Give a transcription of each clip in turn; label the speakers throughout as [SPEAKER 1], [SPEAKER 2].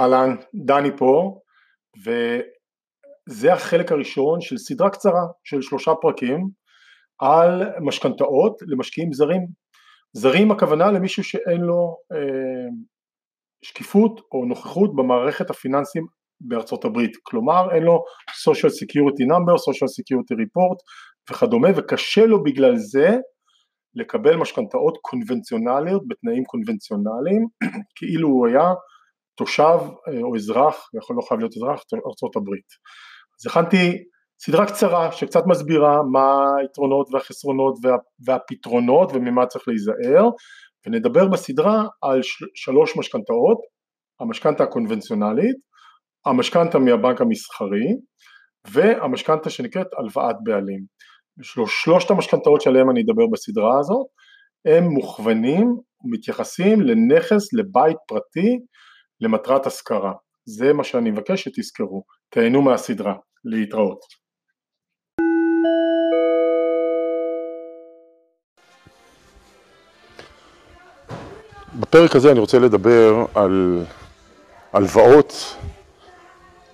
[SPEAKER 1] אהלן, דני פה, וזה החלק הראשון של סדרה קצרה של שלושה פרקים על משכנתאות למשקיעים זרים. זרים הכוונה למישהו שאין לו אה, שקיפות או נוכחות במערכת הפיננסים בארצות הברית, כלומר אין לו social security number, social security report וכדומה, וקשה לו בגלל זה לקבל משכנתאות קונבנציונליות בתנאים קונבנציונליים, כאילו הוא היה תושב אה, או אזרח, יכול לא חייב להיות אזרח, ארצות הברית. אז הכנתי סדרה קצרה שקצת מסבירה מה היתרונות והחסרונות וה, והפתרונות וממה צריך להיזהר, ונדבר בסדרה על שלוש משכנתאות, המשכנתה הקונבנציונלית, המשכנתה מהבנק המסחרי והמשכנתה שנקראת הלוואת בעלים. שלושת המשכנתאות שעליהן אני אדבר בסדרה הזאת הם מוכוונים ומתייחסים לנכס, לבית פרטי למטרת השכרה. זה מה שאני מבקש שתזכרו. תהנו מהסדרה. להתראות.
[SPEAKER 2] בפרק הזה אני רוצה לדבר על הלוואות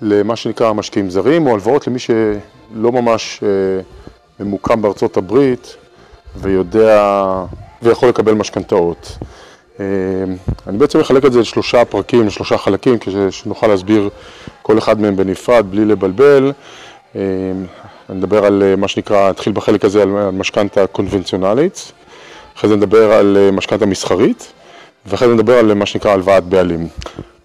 [SPEAKER 2] למה שנקרא משקיעים זרים, או הלוואות למי שלא ממש אה, ממוקם בארצות הברית ויודע ויכול לקבל משכנתאות. אה, אני בעצם מחלק את זה לשלושה פרקים, לשלושה חלקים, כדי שנוכל להסביר כל אחד מהם בנפרד, בלי לבלבל. אה, אני אדבר על מה שנקרא, אתחיל בחלק הזה על משכנתה קונבנציונלית, אחרי זה נדבר על משכנתה מסחרית, ואחרי זה נדבר על מה שנקרא הלוואת בעלים.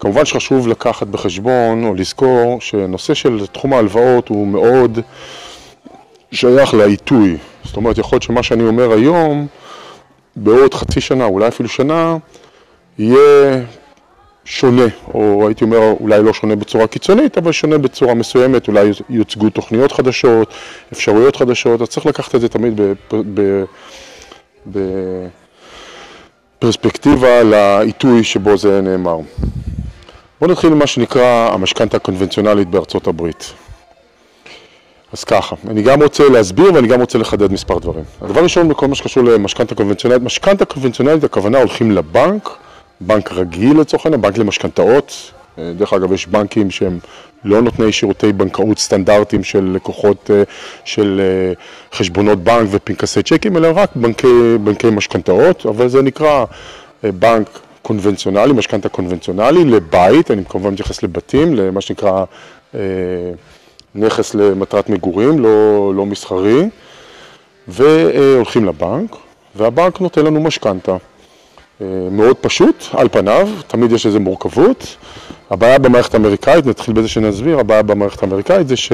[SPEAKER 2] כמובן שחשוב לקחת בחשבון או לזכור שנושא של תחום ההלוואות הוא מאוד שייך לעיתוי. זאת אומרת, יכול להיות שמה שאני אומר היום, בעוד חצי שנה, אולי אפילו שנה, יהיה שונה, או הייתי אומר אולי לא שונה בצורה קיצונית, אבל שונה בצורה מסוימת, אולי יוצגו תוכניות חדשות, אפשרויות חדשות, אז צריך לקחת את זה תמיד בפרספקטיבה לעיתוי שבו זה נאמר. בואו נתחיל עם מה שנקרא המשכנתה הקונבנציונלית בארצות הברית. אז ככה, אני גם רוצה להסביר ואני גם רוצה לחדד מספר דברים. הדבר ראשון בכל מה שקשור למשכנתה קונבנציונלית, משכנתה קונבנציונלית הכוונה הולכים לבנק, בנק רגיל לצורך העניין, בנק למשכנתאות, דרך אגב יש בנקים שהם לא נותני שירותי בנקאות סטנדרטיים של לקוחות אה, של אה, חשבונות בנק ופנקסי צ'קים, אלא רק בנקי, בנקי משכנתאות, אבל זה נקרא אה, בנק קונבנציונלי, משכנתה קונבנציונלי, לבית, אני כמובן מתייחס לבתים, למה שנקרא אה, נכס למטרת מגורים, לא, לא מסחרי, והולכים לבנק, והבנק נותן לנו משכנתה. אה, מאוד פשוט, על פניו, תמיד יש איזו מורכבות. הבעיה במערכת האמריקאית, נתחיל בזה שנסביר, הבעיה במערכת האמריקאית זה ש...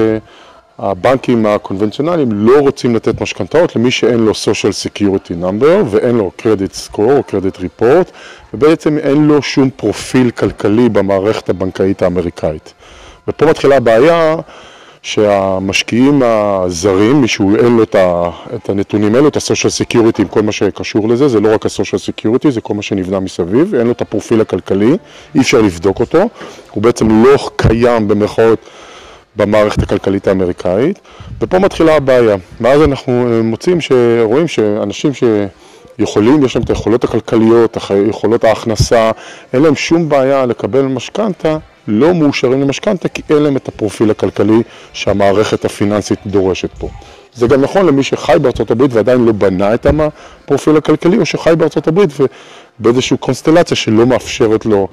[SPEAKER 2] הבנקים הקונבנציונליים לא רוצים לתת משכנתאות למי שאין לו social security number ואין לו credit score או credit report ובעצם אין לו שום פרופיל כלכלי במערכת הבנקאית האמריקאית. ופה מתחילה הבעיה שהמשקיעים הזרים, מישהו אין לו את הנתונים האלו, את ה-social security עם כל מה שקשור לזה, זה לא רק ה-social security, זה כל מה שנבנה מסביב, אין לו את הפרופיל הכלכלי, אי אפשר לבדוק אותו, הוא בעצם לא קיים במרכאות במערכת הכלכלית האמריקאית, ופה מתחילה הבעיה. ואז אנחנו אה, מוצאים, רואים שאנשים שיכולים, יש להם את היכולות הכלכליות, יכולות ההכנסה, אין להם שום בעיה לקבל משכנתה, לא מאושרים למשכנתה כי אין להם את הפרופיל הכלכלי שהמערכת הפיננסית דורשת פה. זה גם נכון למי שחי בארצות הברית ועדיין לא בנה את הפרופיל הכלכלי, או שחי בארצות הברית ובאיזושהי קונסטלציה שלא מאפשרת לו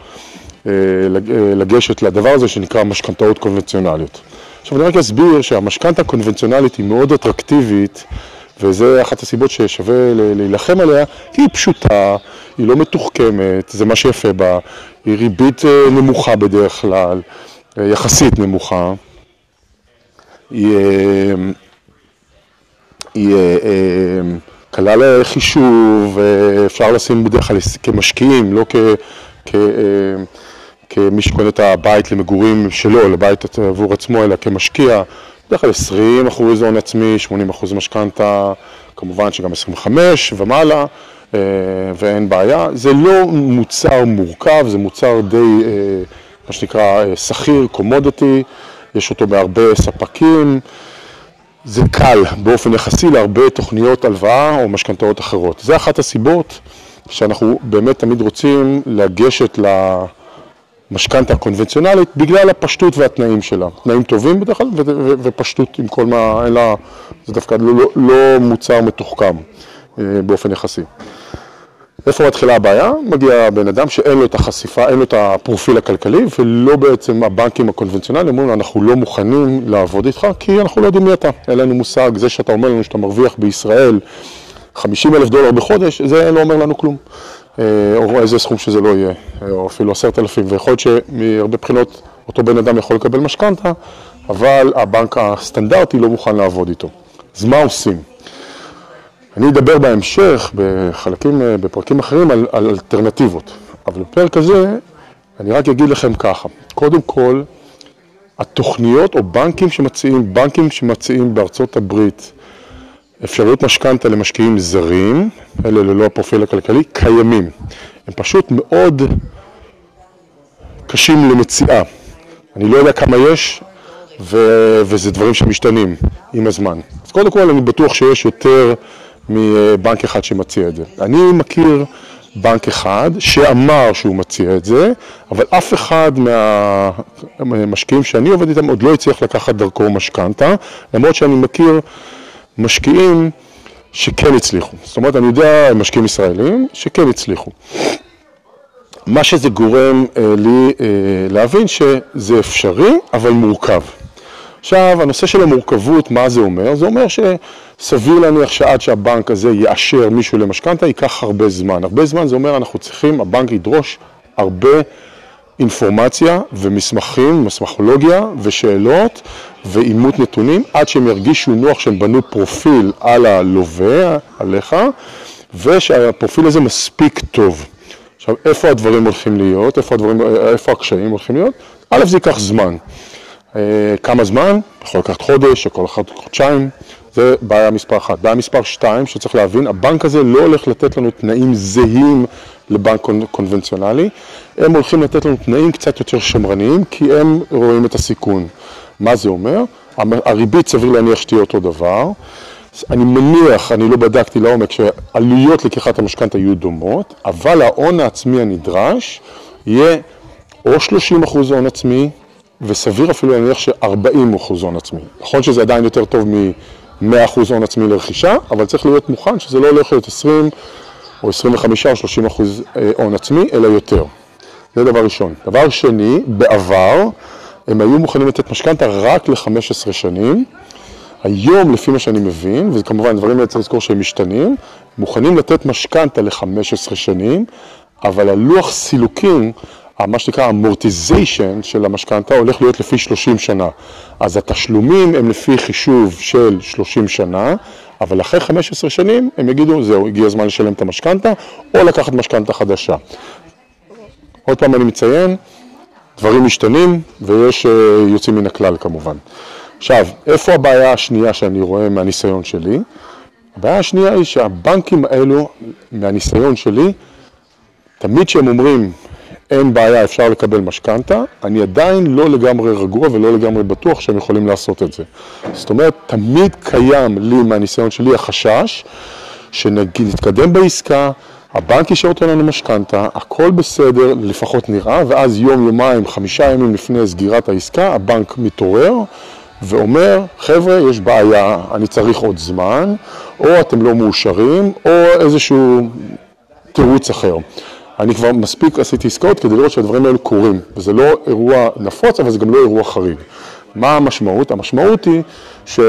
[SPEAKER 2] אה, אה, לגשת לדבר הזה שנקרא משכנתאות קונבנציונליות. עכשיו אני רק אסביר שהמשכנתה הקונבנציונלית היא מאוד אטרקטיבית וזה אחת הסיבות ששווה להילחם עליה, היא פשוטה, היא לא מתוחכמת, זה מה שיפה בה, היא ריבית אה, נמוכה בדרך כלל, יחסית נמוכה, היא, היא קלה לחישוב, אפשר לשים בדרך כלל כמשקיעים, לא כ... כ כמי שקונה את הבית למגורים שלו, לבית עבור עצמו, אלא כמשקיע, בדרך כלל 20 אחוז הון עצמי, 80 אחוז משכנתה, כמובן שגם 25 ומעלה, אה, ואין בעיה. זה לא מוצר מורכב, זה מוצר די, אה, מה שנקרא, אה, שכיר, קומודיטי, יש אותו בהרבה ספקים. זה קל באופן יחסי להרבה תוכניות הלוואה או משכנתאות אחרות. זה אחת הסיבות שאנחנו באמת תמיד רוצים לגשת ל...
[SPEAKER 1] משכנתה קונבנציונלית בגלל הפשטות והתנאים שלה. תנאים טובים בדרך כלל ופשטות עם כל מה, אלא זה דווקא לא, לא, לא מוצר מתוחכם אה, באופן יחסי. איפה מתחילה הבעיה? מגיע בן אדם שאין לו את החשיפה, אין לו את הפרופיל הכלכלי ולא בעצם הבנקים הקונבנציונליים אומרים אנחנו לא מוכנים לעבוד איתך כי אנחנו לא יודעים מי אתה, אין לנו מושג, זה שאתה אומר לנו שאתה מרוויח בישראל 50 אלף דולר בחודש, זה לא אומר לנו כלום. אה, או איזה סכום שזה לא יהיה, או אפילו עשרת אלפים, ויכול להיות שמהרבה בחינות אותו בן אדם יכול לקבל משכנתה, אבל הבנק הסטנדרטי לא מוכן לעבוד איתו. אז מה עושים? אני אדבר בהמשך, בחלקים, אה, בפרקים אחרים, על, על אלטרנטיבות, אבל בפרק הזה אני רק אגיד לכם ככה, קודם כל, התוכניות או בנקים שמציעים, בנקים שמציעים בארצות הברית אפשרויות משכנתה למשקיעים זרים, אלה ללא הפרופיל הכלכלי, קיימים. הם פשוט מאוד קשים למציאה. אני לא יודע כמה יש, ו- וזה דברים שמשתנים עם הזמן. אז קודם כל אני בטוח שיש יותר מבנק אחד שמציע את זה. אני מכיר בנק אחד שאמר שהוא מציע את זה, אבל אף אחד מהמשקיעים שאני עובד איתם עוד לא הצליח לקחת דרכו משכנתה, למרות שאני מכיר משקיעים שכן הצליחו. זאת אומרת, אני יודע, משקיעים ישראלים שכן הצליחו. מה שזה גורם אה, לי אה, להבין שזה אפשרי, אבל מורכב. עכשיו, הנושא של המורכבות, מה זה אומר? זה אומר שסביר להניח שעד שהבנק הזה יאשר מישהו למשכנתה, ייקח הרבה זמן. הרבה זמן זה אומר אנחנו צריכים, הבנק ידרוש הרבה אינפורמציה ומסמכים, מסמכולוגיה ושאלות ואימות נתונים עד שהם ירגישו נוח שהם בנו פרופיל על הלווה, עליך, ושהפרופיל הזה מספיק טוב. עכשיו, איפה הדברים הולכים להיות? איפה, הדברים, איפה הקשיים הולכים להיות? א', זה ייקח זמן. אה, כמה זמן? יכול לקחת חודש, יכול לקחת חודשיים, זה בעיה מספר אחת. בעיה מספר שתיים, שצריך להבין, הבנק הזה לא הולך לתת לנו תנאים זהים לבנק קונבנציונלי, הם הולכים לתת לנו תנאים קצת יותר שמרניים, כי הם רואים את הסיכון. מה זה אומר? הריבית סביר להניח שתהיה אותו דבר. אני מניח, אני לא בדקתי לעומק, שעלויות לקיחת המשכנתה יהיו דומות, אבל ההון העצמי הנדרש יהיה או 30 אחוז הון עצמי, וסביר אפילו להניח ש-40 אחוז הון עצמי. נכון שזה עדיין יותר טוב מ-100 אחוז הון עצמי לרכישה, אבל צריך להיות מוכן שזה לא הולך להיות 20 או 25 או 30 אחוז אה, הון עצמי, אלא יותר. זה דבר ראשון. דבר שני, בעבר הם היו מוכנים לתת משכנתה רק ל-15 שנים. היום, לפי מה שאני מבין, וכמובן דברים האלה צריך לזכור שהם משתנים, מוכנים לתת משכנתה ל-15 שנים, אבל הלוח סילוקים, מה שנקרא המורטיזיישן של המשכנתה הולך להיות לפי 30 שנה. אז התשלומים הם לפי חישוב של 30 שנה, אבל אחרי 15 שנים הם יגידו, זהו, הגיע הזמן לשלם את המשכנתה, או לקחת משכנתה חדשה. עוד פעם אני מציין, דברים משתנים ויש אה, יוצאים מן הכלל כמובן. עכשיו, איפה הבעיה השנייה שאני רואה מהניסיון שלי? הבעיה השנייה היא שהבנקים האלו, מהניסיון שלי, תמיד כשהם אומרים אין בעיה, אפשר לקבל משכנתה, אני עדיין לא לגמרי רגוע ולא לגמרי בטוח שהם יכולים לעשות את זה. זאת אומרת, תמיד קיים לי מהניסיון שלי החשש שנתקדם בעסקה, הבנק אישר אותנו למשכנתה, הכל בסדר, לפחות נראה, ואז יום, יומיים, חמישה ימים לפני סגירת העסקה, הבנק מתעורר ואומר, חבר'ה, יש בעיה, אני צריך עוד זמן, או אתם לא מאושרים, או איזשהו תירוץ אחר. אני כבר מספיק עשיתי עסקאות כדי לראות שהדברים האלו קורים, וזה לא אירוע נפוץ, אבל זה גם לא אירוע חריג. מה המשמעות? המשמעות היא ש...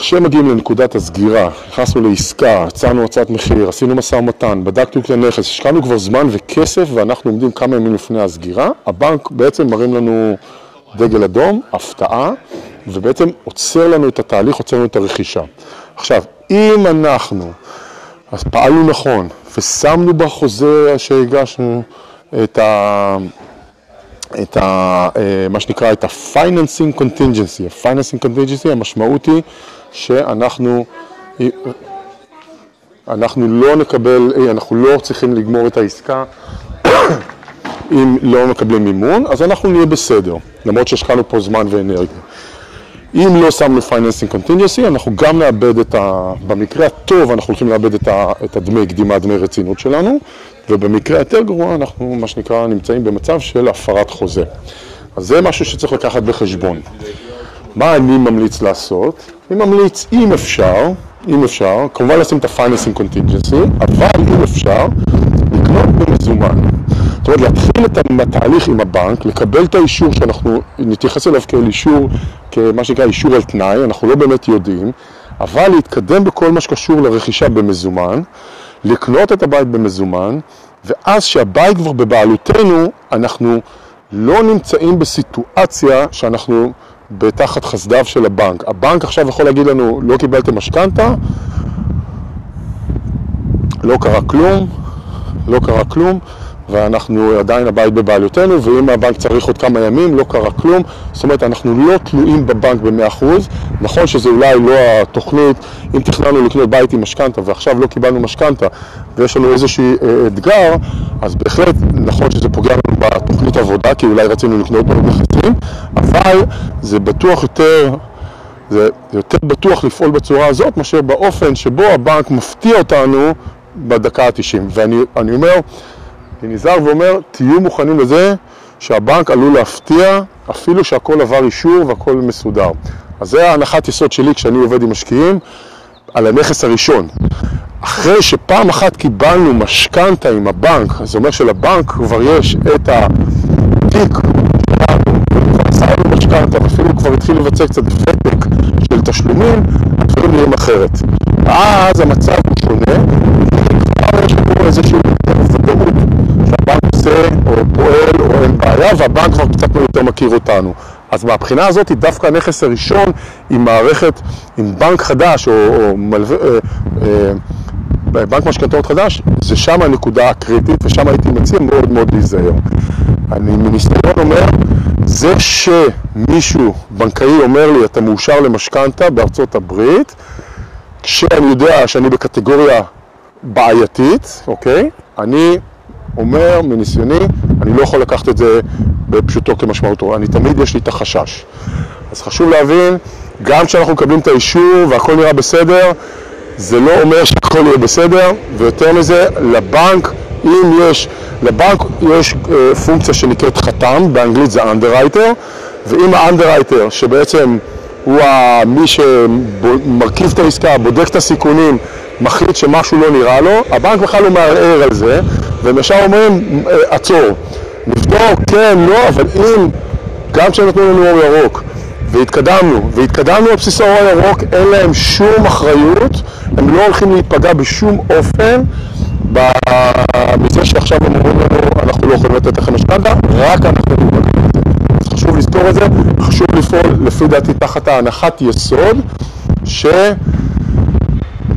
[SPEAKER 1] כשמגיעים לנקודת הסגירה, נכנסנו לעסקה, עצרנו הצעת מחיר, עשינו משא ומתן, בדקנו כלי נכס, השקענו כבר זמן וכסף ואנחנו עומדים כמה ימים לפני הסגירה, הבנק בעצם מרים לנו דגל אדום, הפתעה, ובעצם עוצר לנו את התהליך, עוצר לנו את הרכישה. עכשיו, אם אנחנו פעלנו נכון ושמנו בחוזה שהגשנו את ה... את ה, אה, מה שנקרא, את ה-financing contingency. ה-financing contingency, המשמעות היא שאנחנו אנחנו לא נקבל, אנחנו לא צריכים לגמור את העסקה אם לא מקבלים מימון, אז אנחנו נהיה בסדר, למרות שהשקענו פה זמן ואנרגיה. אם לא שמנו financing contingency, אנחנו גם נאבד את ה... במקרה הטוב אנחנו הולכים לאבד את, ה... את הדמי קדימה, דמי רצינות שלנו, ובמקרה היותר גרוע אנחנו, מה שנקרא, נמצאים במצב של הפרת חוזה. אז זה משהו שצריך לקחת בחשבון. מה אני ממליץ לעשות? אני ממליץ, אם אפשר, אם אפשר, כמובן לשים את ה-financing contingency, אבל אם אפשר, לקנות במזומן. זאת אומרת, להתחיל את התהליך עם הבנק, לקבל את האישור שאנחנו נתייחס אליו כאל אישור, כמה שנקרא אישור על תנאי, אנחנו לא באמת יודעים, אבל להתקדם בכל מה שקשור לרכישה במזומן, לקנות את הבית במזומן, ואז שהבית כבר בבעלותנו, אנחנו לא נמצאים בסיטואציה שאנחנו בתחת חסדיו של הבנק. הבנק עכשיו יכול להגיד לנו, לא קיבלתם משכנתה, לא קרה כלום, לא קרה כלום, ואנחנו עדיין הבית בבעלותנו, ואם הבנק צריך עוד כמה ימים, לא קרה כלום. זאת אומרת, אנחנו לא תלויים בבנק ב-100%. נכון שזה אולי לא התוכנית, אם תכננו לקנות בית עם משכנתה ועכשיו לא קיבלנו משכנתה ויש לנו איזשהו אה, אתגר, אז בהחלט נכון שזה פוגע לנו בתוכנית עבודה, כי אולי רצינו לקנות עוד נכסים, אבל זה בטוח יותר... זה יותר בטוח לפעול בצורה הזאת מאשר באופן שבו הבנק מפתיע אותנו בדקה ה-90. ואני אומר, אני נזהר ואומר, תהיו מוכנים לזה שהבנק עלול להפתיע אפילו שהכל עבר אישור והכל מסודר. אז זה ההנחת יסוד שלי כשאני עובד עם משקיעים על הנכס הראשון. אחרי שפעם אחת קיבלנו משכנתה עם הבנק, זה אומר שלבנק כבר יש את התיק משכנתה, ואפילו כבר התחיל לבצע קצת ותק של תשלומים, הדברים נראים אחרת. ואז המצב הוא שונה, כבר יש לנו איזושהי פועל או אין בעיה, והבנק כבר קצת יותר מכיר אותנו. אז מהבחינה הזאת, דווקא הנכס הראשון עם מערכת, עם בנק חדש או, או מלו, אה, אה, בנק משכנתאות חדש, זה שם הנקודה הקריטית ושם הייתי מציע מאוד מאוד להיזהר. אני מניסיון אומר, זה שמישהו בנקאי אומר לי אתה מאושר למשכנתה בארצות הברית, כשאני יודע שאני בקטגוריה בעייתית, אוקיי? אני אומר מניסיוני, אני לא יכול לקחת את זה בפשוטו כמשמעותו, אני תמיד יש לי את החשש. אז חשוב להבין, גם כשאנחנו מקבלים את האישור והכל נראה בסדר, זה לא אומר שהכל יהיה בסדר, ויותר מזה, לבנק, אם יש, לבנק יש אה, פונקציה שנקראת חתם, באנגלית זה underwriter, ואם האנדרייטר, שבעצם הוא מי שמרכיב את העסקה, בודק את הסיכונים, מחליט שמשהו לא נראה לו, הבנק בכלל לא מערער על זה, והם ישר אומרים, אה, עצור, נבדוק, כן, לא, אבל אם, גם כשהם נתנו לנו אור ירוק, והתקדמנו, והתקדמנו על בסיס האור הירוק, אין להם שום אחריות, הם לא הולכים להיפגע בשום אופן מזה שעכשיו הם אומרים לנו, אנחנו לא יכולים לתת לכם משכנתה, רק אנחנו נפגעים את זה. אז חשוב לזכור את זה, חשוב לפעול לפי דעתי תחת ההנחת יסוד, ש...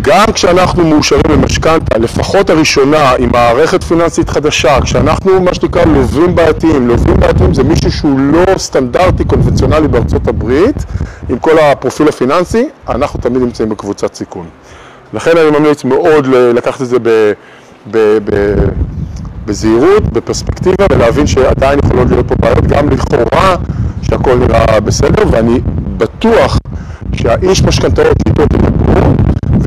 [SPEAKER 1] גם כשאנחנו מאושרים למשכנתה, לפחות הראשונה, עם מערכת פיננסית חדשה, כשאנחנו מה שנקרא לווים בעייתיים, לווים בעייתיים זה מישהו שהוא לא סטנדרטי קונבנציונלי בארצות הברית, עם כל הפרופיל הפיננסי, אנחנו תמיד נמצאים בקבוצת סיכון. לכן אני ממליץ מאוד לקחת את זה ב, ב, ב, בזהירות, בפרספקטיבה, ולהבין שעדיין יכולות להיות פה בעיות, גם לכאורה שהכל נראה בסדר, ואני בטוח שהאיש משכנתאות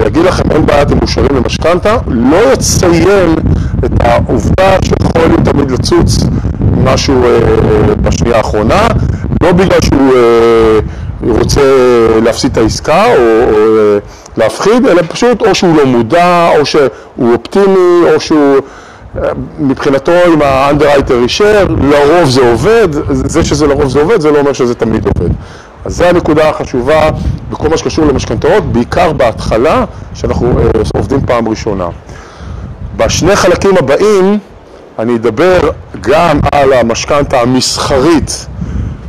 [SPEAKER 1] ויגיד לכם אין בעיה אתם מאושרים למשכנתה, לא יציין את העובדה שיכול תמיד לצוץ משהו אה, בשנייה האחרונה, לא בגלל שהוא אה, רוצה להפסיד את העסקה או, או אה, להפחיד, אלא פשוט או שהוא לא מודע, או שהוא אופטימי, או שהוא... אה, מבחינתו אם האנדרייטר אישר, לרוב זה עובד, זה שזה לרוב זה עובד, זה לא אומר שזה תמיד עובד. אז זו הנקודה החשובה בכל מה שקשור למשכנתאות, בעיקר בהתחלה, שאנחנו אה, עובדים פעם ראשונה. בשני חלקים הבאים אני אדבר גם על המשכנתה המסחרית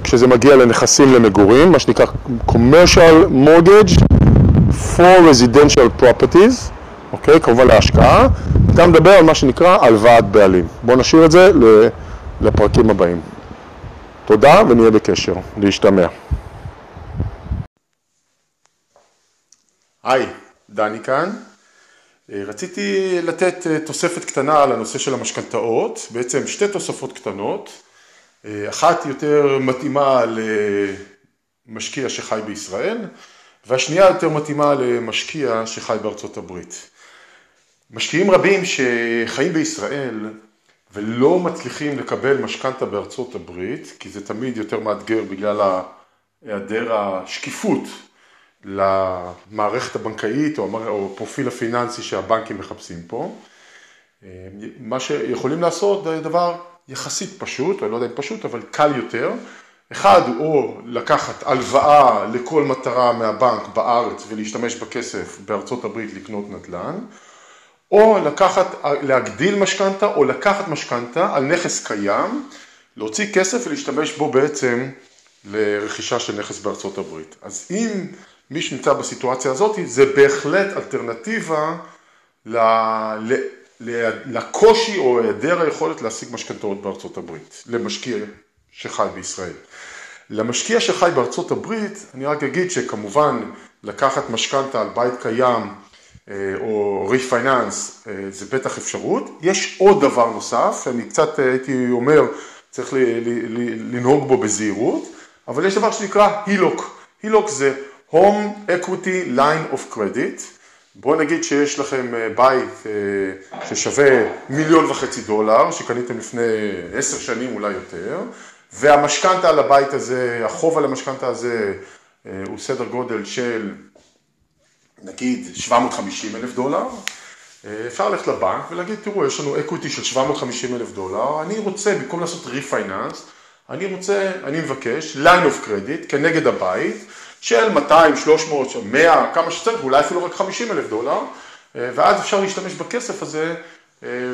[SPEAKER 1] כשזה מגיע לנכסים למגורים, מה שנקרא commercial mortgage for residential properties, אוקיי? כמובן להשקעה, גם נדבר על מה שנקרא הלוואת בעלים. בואו נשאיר את זה לפרקים הבאים. תודה ונהיה בקשר. להשתמע. היי, דני כאן. אה, רציתי לתת אה, תוספת קטנה על הנושא של המשכנתאות, בעצם שתי תוספות קטנות, אה, אחת יותר מתאימה משקיע שחי בישראל, והשנייה יותר מתאימה למשקיע שחי בארצות הברית. משקיעים רבים שחיים בישראל ולא מצליחים לקבל משכנתה בארצות הברית, כי זה תמיד יותר מאתגר בגלל היעדר השקיפות למערכת הבנקאית או הפרופיל הפיננסי שהבנקים מחפשים פה. מה שיכולים לעשות זה דבר יחסית פשוט, אני לא יודע אם פשוט, אבל קל יותר. אחד, או לקחת הלוואה לכל מטרה מהבנק בארץ ולהשתמש בכסף בארצות הברית לקנות נדל"ן, או לקחת, להגדיל משכנתה או לקחת משכנתה על נכס קיים, להוציא כסף ולהשתמש בו בעצם לרכישה של נכס בארצות הברית. אז אם מי שנמצא בסיטואציה הזאת, זה בהחלט אלטרנטיבה ל... לקושי או היעדר היכולת להשיג משכנתאות בארצות הברית, למשקיע שחי בישראל. למשקיע שחי בארצות הברית, אני רק אגיד שכמובן לקחת משכנתה על בית קיים אה, או ריפייננס אה, זה בטח אפשרות. יש עוד דבר נוסף, שאני קצת אה, הייתי אומר, צריך לנהוג בו בזהירות, אבל יש דבר שנקרא הילוק. הילוק זה Home Equity Line of Credit. בואו נגיד שיש לכם בית ששווה מיליון וחצי דולר, שקניתם לפני עשר שנים אולי יותר, והמשכנתה על הבית הזה, החוב על המשכנתה הזה הוא סדר גודל של נגיד 750 אלף דולר, אפשר ללכת לבנק ולהגיד, תראו, יש לנו equity של 750 אלף דולר, אני רוצה, במקום לעשות refinance, אני רוצה, אני מבקש, line of credit כנגד הבית, של 200, 300, 100, כמה שצריך, אולי אפילו רק 50 אלף דולר, ואז אפשר להשתמש בכסף הזה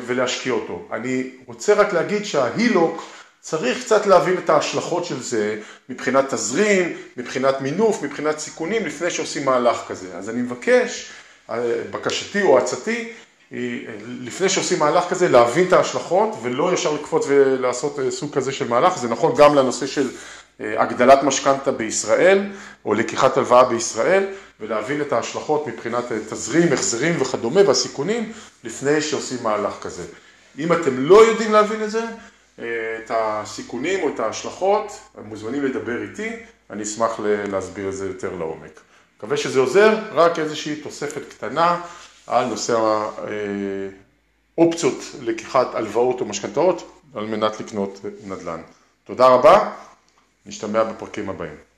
[SPEAKER 1] ולהשקיע אותו. אני רוצה רק להגיד שההילוק, צריך קצת להבין את ההשלכות של זה מבחינת תזרים, מבחינת מינוף, מבחינת סיכונים, לפני שעושים מהלך כזה. אז אני מבקש, בקשתי או עצתי, לפני שעושים מהלך כזה, להבין את ההשלכות ולא ישר לקפוץ ולעשות סוג כזה של מהלך. זה נכון גם לנושא של הגדלת משכנתה בישראל, או לקיחת הלוואה בישראל, ולהבין את ההשלכות מבחינת תזרים, החזרים וכדומה, והסיכונים, לפני שעושים מהלך כזה. אם אתם לא יודעים להבין את זה, את הסיכונים או את ההשלכות, מוזמנים לדבר איתי, אני אשמח להסביר את זה יותר לעומק. מקווה שזה עוזר, רק איזושהי תוספת קטנה על נושא האופציות לקיחת הלוואות או משכנתאות על מנת לקנות נדל"ן. תודה רבה, נשתמע בפרקים הבאים.